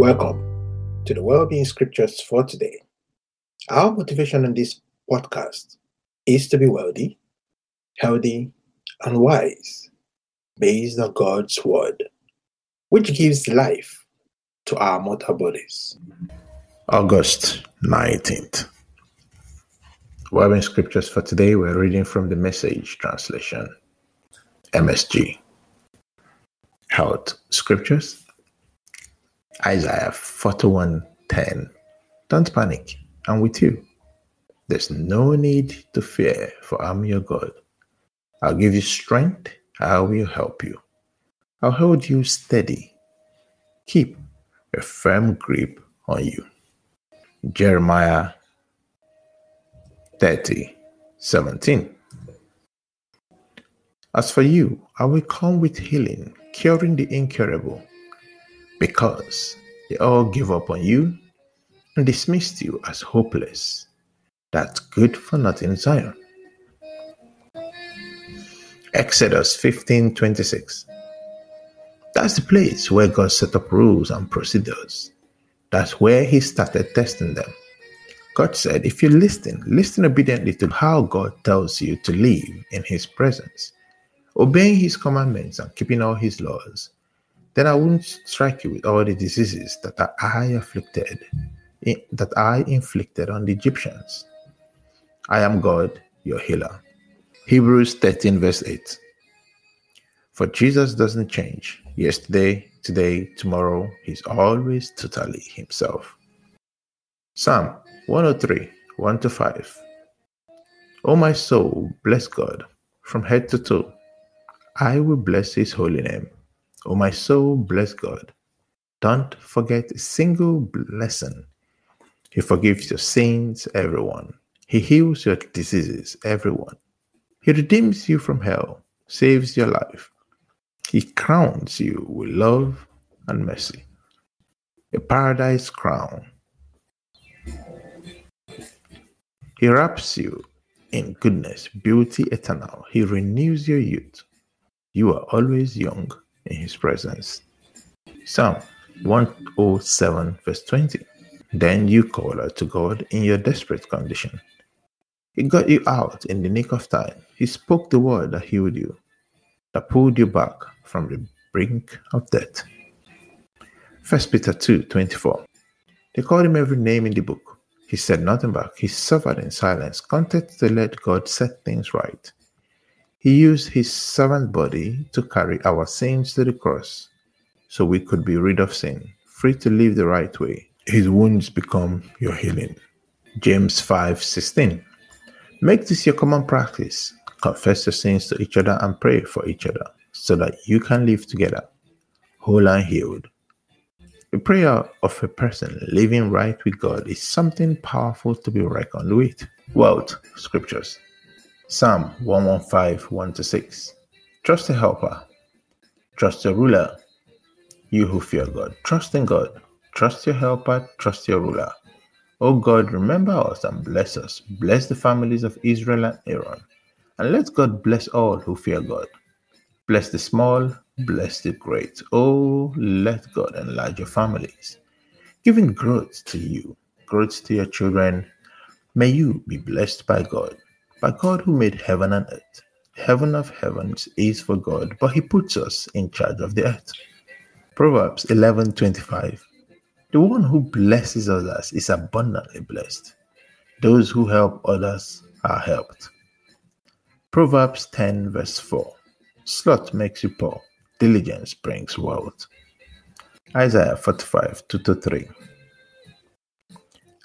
Welcome to the Wellbeing Scriptures for today. Our motivation in this podcast is to be wealthy, healthy, and wise based on God's Word, which gives life to our mortal bodies. August 19th. Wellbeing Scriptures for today, we're reading from the Message Translation, MSG. Health Scriptures Isaiah 41:10. Don't panic, I'm with you. There's no need to fear, for I'm your God. I'll give you strength, I will help you. I'll hold you steady. Keep a firm grip on you. Jeremiah 30 17. As for you, I will come with healing, curing the incurable because they all give up on you and dismissed you as hopeless. That's good for nothing, Zion. Exodus 15 26. That's the place where God set up rules and procedures. That's where He started testing them. God said, if you listen, listen obediently to how God tells you to live in His presence, obeying His commandments and keeping all His laws, then I won't strike you with all the diseases that I afflicted, that I inflicted on the Egyptians. I am God, your healer. Hebrews 13, verse 8. For Jesus doesn't change. Yesterday, today, tomorrow, he's always totally himself. Psalm 103, 1 to 5. O my soul, bless God from head to toe. I will bless his holy name. O my soul, bless God. Don't forget a single blessing. He forgives your sins, everyone. He heals your diseases, everyone. He redeems you from hell, saves your life. He crowns you with love and mercy. A paradise crown. He wraps you in goodness, beauty eternal. He renews your youth. You are always young in his presence. Psalm 107, verse 20. Then you call out to God in your desperate condition. He got you out in the nick of time. He spoke the word that healed you, that pulled you back from the brink of death. 1 Peter 2 24. They called him every name in the book. He said nothing back. He suffered in silence, content to let God set things right. He used his servant body to carry our sins to the cross so we could be rid of sin, free to live the right way. His wounds become your healing. James 5:16. Make this your common practice. Confess your sins to each other and pray for each other so that you can live together, whole and healed. The prayer of a person living right with God is something powerful to be reckoned with. Wealth Scriptures Psalm 115, 1 to 6. Trust the helper, trust your ruler, you who fear God. Trust in God, trust your helper, trust your ruler. O God, remember us and bless us. Bless the families of Israel and Aaron. And let God bless all who fear God. Bless the small, bless the great. Oh, let God enlarge your families, giving growth to you, growth to your children. May you be blessed by God by God who made heaven and earth. Heaven of heavens is for God, but he puts us in charge of the earth. Proverbs 11:25 The one who blesses others is abundantly blessed. Those who help others are helped. Proverbs 10 verse 4 Sloth makes you poor, diligence brings wealth. Isaiah 45 2 to 3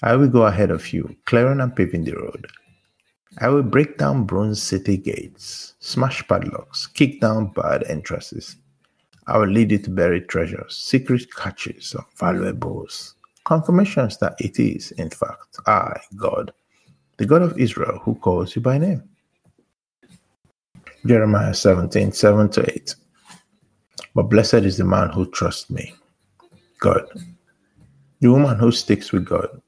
I will go ahead of you, clearing and paving the road. I will break down bronze city gates, smash padlocks, kick down barred entrances. I will lead you to buried treasures, secret caches of valuables, confirmations that it is, in fact, I, God, the God of Israel, who calls you by name. Jeremiah 17, 7 to 8. But blessed is the man who trusts me, God, the woman who sticks with God,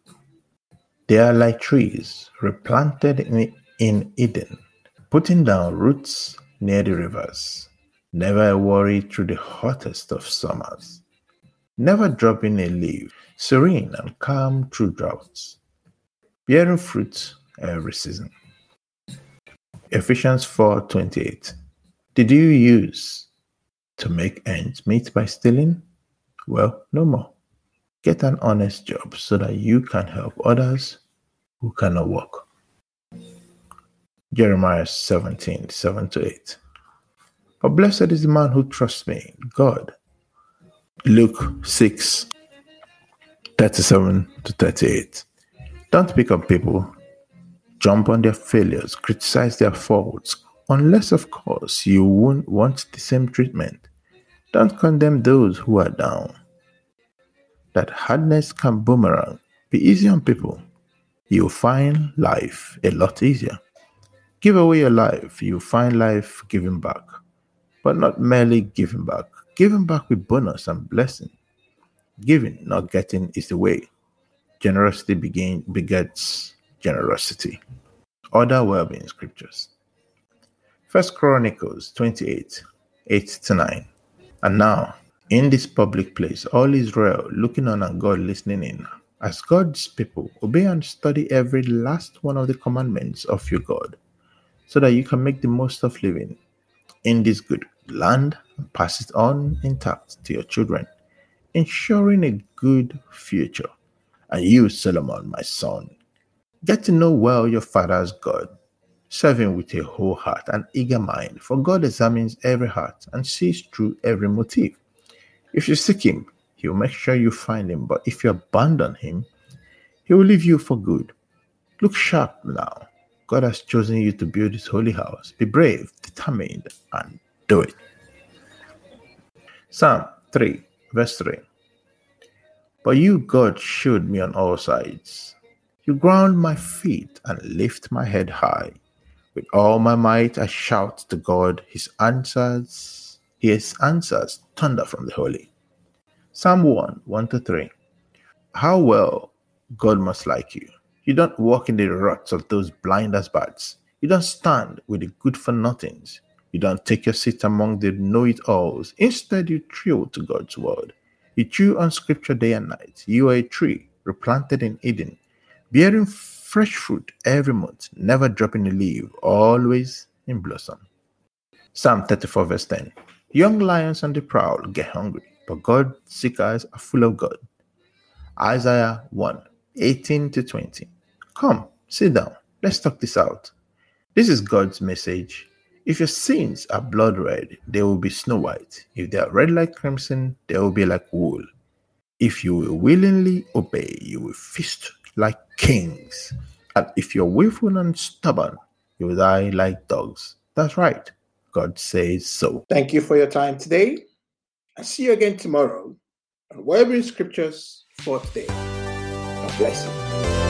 they are like trees replanted in, Eden, putting down roots near the rivers, never a worry through the hottest of summers. never dropping a leaf, serene and calm through droughts, bearing fruit every season. Ephesians 4:28. Did you use to make ends meet by stealing? Well, no more. Get an honest job so that you can help others who cannot work. Jeremiah 17, 7 to 8. But blessed is the man who trusts me, God. Luke 6, 37 to 38. Don't pick on people, jump on their failures, criticize their faults, unless, of course, you won't want the same treatment. Don't condemn those who are down. That hardness can boomerang. Be easy on people. You'll find life a lot easier. Give away your life, you'll find life giving back. But not merely giving back, giving back with bonus and blessing. Giving, not getting, is the way. Generosity begin, begets generosity. Other well-being scriptures. First Chronicles 28, 8 to 9. And now, in this public place, all Israel looking on and God listening in, as God's people, obey and study every last one of the commandments of your God, so that you can make the most of living in this good land and pass it on intact to your children, ensuring a good future. And you, Solomon, my son, get to know well your father's God serving with a whole heart and eager mind, for God examines every heart and sees through every motive. If you seek Him, He will make sure you find Him, but if you abandon Him, He will leave you for good. Look sharp now. God has chosen you to build His holy house. Be brave, determined, and do it. Psalm 3, verse 3. But you, God, showed me on all sides. You ground my feet and lift my head high. With all my might, I shout to God. His answers, His answers thunder from the holy. Psalm 1 1 to 3. How well God must like you. You don't walk in the ruts of those blind as bats. You don't stand with the good for nothings. You don't take your seat among the know it alls. Instead, you thrill to God's word. You chew on scripture day and night. You are a tree replanted in Eden, bearing fresh fruit every month, never dropping a leaf, always in blossom. Psalm 34, verse 10 Young lions on the prowl get hungry, but God seekers are full of God. Isaiah 1 18 to 20. Come, sit down, let's talk this out. This is God's message. If your sins are blood red, they will be snow white. If they are red like crimson, they will be like wool. If you will willingly obey, you will feast like kings. And if you're willful and stubborn, you will die like dogs. That's right. God says so. Thank you for your time today. I'll see you again tomorrow on Wellbeing Scriptures for today. God bless you.